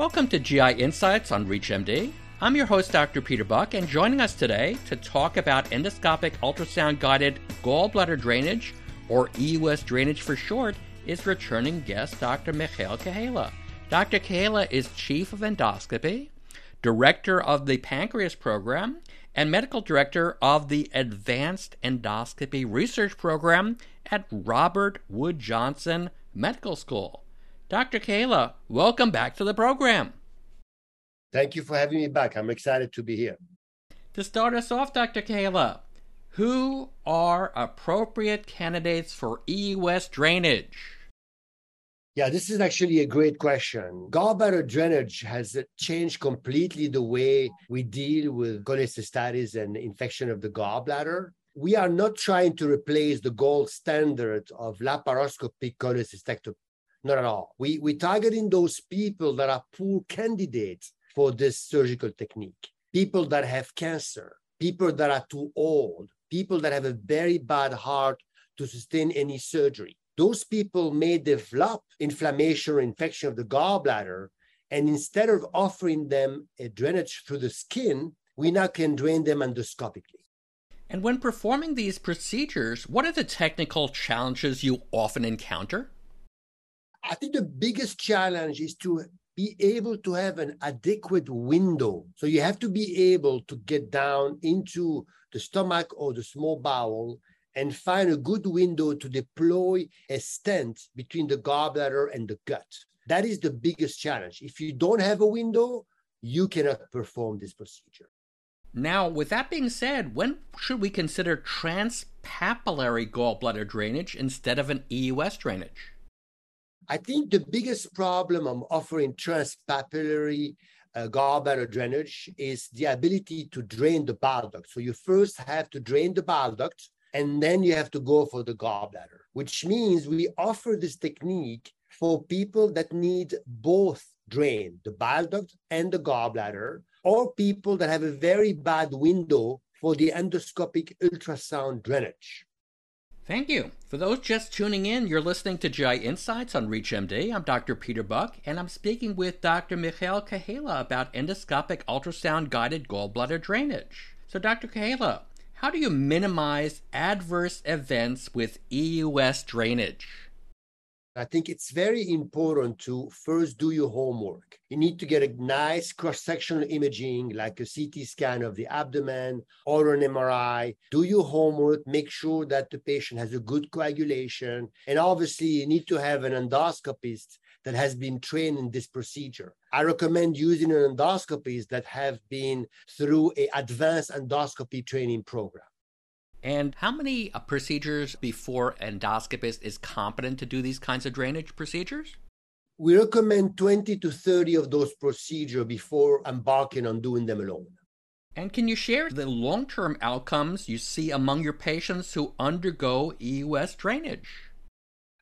Welcome to GI Insights on ReachMD. I'm your host, Dr. Peter Buch, and joining us today to talk about endoscopic ultrasound guided gallbladder drainage, or EUS drainage for short, is returning guest Dr. Michael Kahaleh. Dr. Kahaleh is Chief of Endoscopy, Director of the Pancreas Program, and Medical Director of the Advanced Endoscopy Research Program at Robert Wood Johnson Medical School. Dr. Kahaleh, welcome back to the program. Thank you for having me back. I'm excited to be here. To start us off, Dr. Kahaleh, who are appropriate candidates for EUS drainage? Yeah, this is actually a great question. Gallbladder drainage has changed completely the way we deal with cholecystitis and infection of the gallbladder. We are not trying to replace the gold standard of laparoscopic cholecystectomy. Not at all. We, we're targeting those people that are poor candidates for this surgical technique. People that have cancer, people that are too old, people that have a very bad heart to sustain any surgery. Those people may develop inflammation or infection of the gallbladder. And instead of offering them a drainage through the skin, we now can drain them endoscopically. And when performing these procedures, what are the technical challenges you often encounter? I think the biggest challenge is to be able to have an adequate window. So you have to be able to get down into the stomach or the small bowel and find a good window to deploy a stent between the gallbladder and the gut. That is the biggest challenge. If you don't have a window, you cannot perform this procedure. Now, with that being said, when should we consider transpapillary gallbladder drainage instead of an EUS drainage? I think the biggest problem of offering transpapillary uh, gallbladder drainage is the ability to drain the bile duct. So you first have to drain the bile duct, and then you have to go for the gallbladder, which means we offer this technique for people that need both drain, the bile duct and the gallbladder, or people that have a very bad window for the endoscopic ultrasound drainage. Thank you. For those just tuning in, you're listening to GI Insights on ReachMD. I'm Dr. Peter Buch, and I'm speaking with Dr. Michael Kahaleh about endoscopic ultrasound guided gallbladder drainage. So, Dr. Kahaleh, how do you minimize adverse events with EUS drainage? I think it's very important to first do your homework. You need to get a nice cross sectional imaging, like a CT scan of the abdomen or an MRI. Do your homework, make sure that the patient has a good coagulation. And obviously, you need to have an endoscopist that has been trained in this procedure. I recommend using an endoscopist that have been through a advanced endoscopy training program. And how many uh, procedures before endoscopist is competent to do these kinds of drainage procedures? We recommend 20 to 30 of those procedures before embarking on doing them alone. And can you share the long term outcomes you see among your patients who undergo EUS drainage?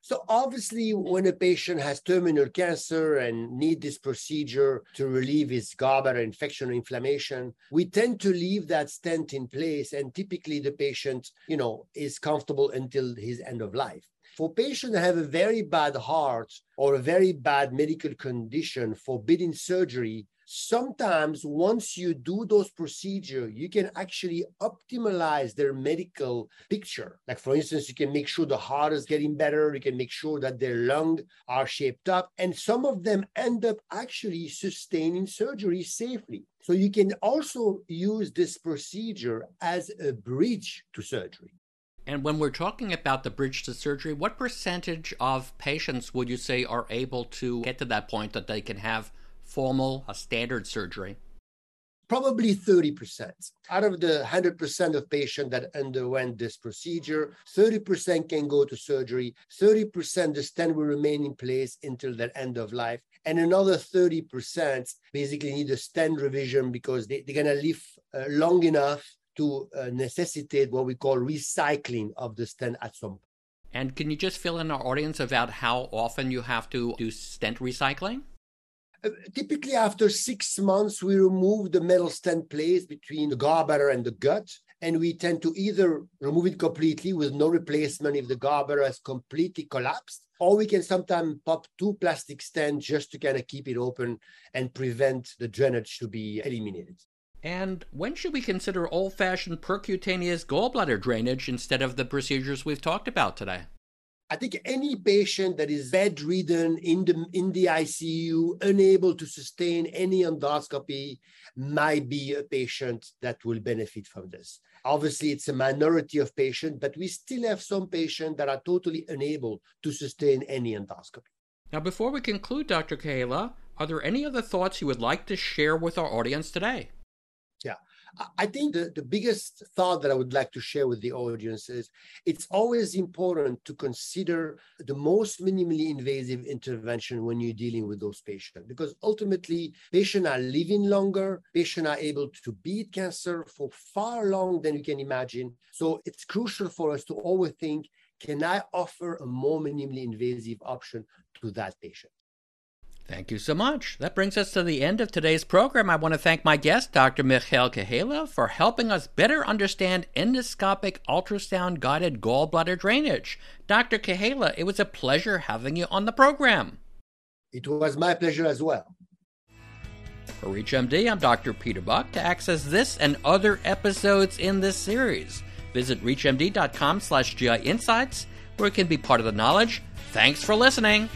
So obviously, when a patient has terminal cancer and need this procedure to relieve his gallbladder infection or inflammation, we tend to leave that stent in place, and typically the patient, you know, is comfortable until his end of life. For patients that have a very bad heart or a very bad medical condition forbidding surgery, sometimes once you do those procedures, you can actually optimize their medical picture. Like for instance, you can make sure the heart is getting better. You can make sure that their lungs are shaped up. And some of them end up actually sustaining surgery safely. So you can also use this procedure as a bridge to surgery. And when we're talking about the bridge to surgery, what percentage of patients would you say are able to get to that point that they can have formal, a standard surgery? Probably 30%. Out of the 100% of patients that underwent this procedure, 30% can go to surgery, 30% the stent will remain in place until their end of life, and another 30% basically need a stent revision because they, they're going to live uh, long enough to uh, necessitate what we call recycling of the stent at some point. And can you just fill in our audience about how often you have to do stent recycling? Typically, after six months, we remove the metal stent placed between the gallbladder and the gut. And we tend to either remove it completely with no replacement if the gallbladder has completely collapsed, or we can sometimes pop two plastic stents just to kind of keep it open and prevent the drainage to be eliminated. And when should we consider old fashioned percutaneous gallbladder drainage instead of the procedures we've talked about today? I think any patient that is bedridden in the in the ICU, unable to sustain any endoscopy, might be a patient that will benefit from this. Obviously, it's a minority of patients, but we still have some patients that are totally unable to sustain any endoscopy. Now, before we conclude, Dr. Kahaleh, are there any other thoughts you would like to share with our audience today? Yeah. I think the, the biggest thought that I would like to share with the audience is it's always important to consider the most minimally invasive intervention when you're dealing with those patients because ultimately patients are living longer, patients are able to beat cancer for far long than you can imagine. So it's crucial for us to always think, can I offer a more minimally invasive option to that patient? Thank you so much. That brings us to the end of today's program. I want to thank my guest, Dr. Michael Kahaleh, for helping us better understand endoscopic ultrasound guided gallbladder drainage. Dr. Kahaleh, it was a pleasure having you on the program. It was my pleasure as well. For ReachMD, I'm Dr. Peter Buch. To access this and other episodes in this series, visit reachmd.com slash GI Insights, where it can be part of the knowledge. Thanks for listening.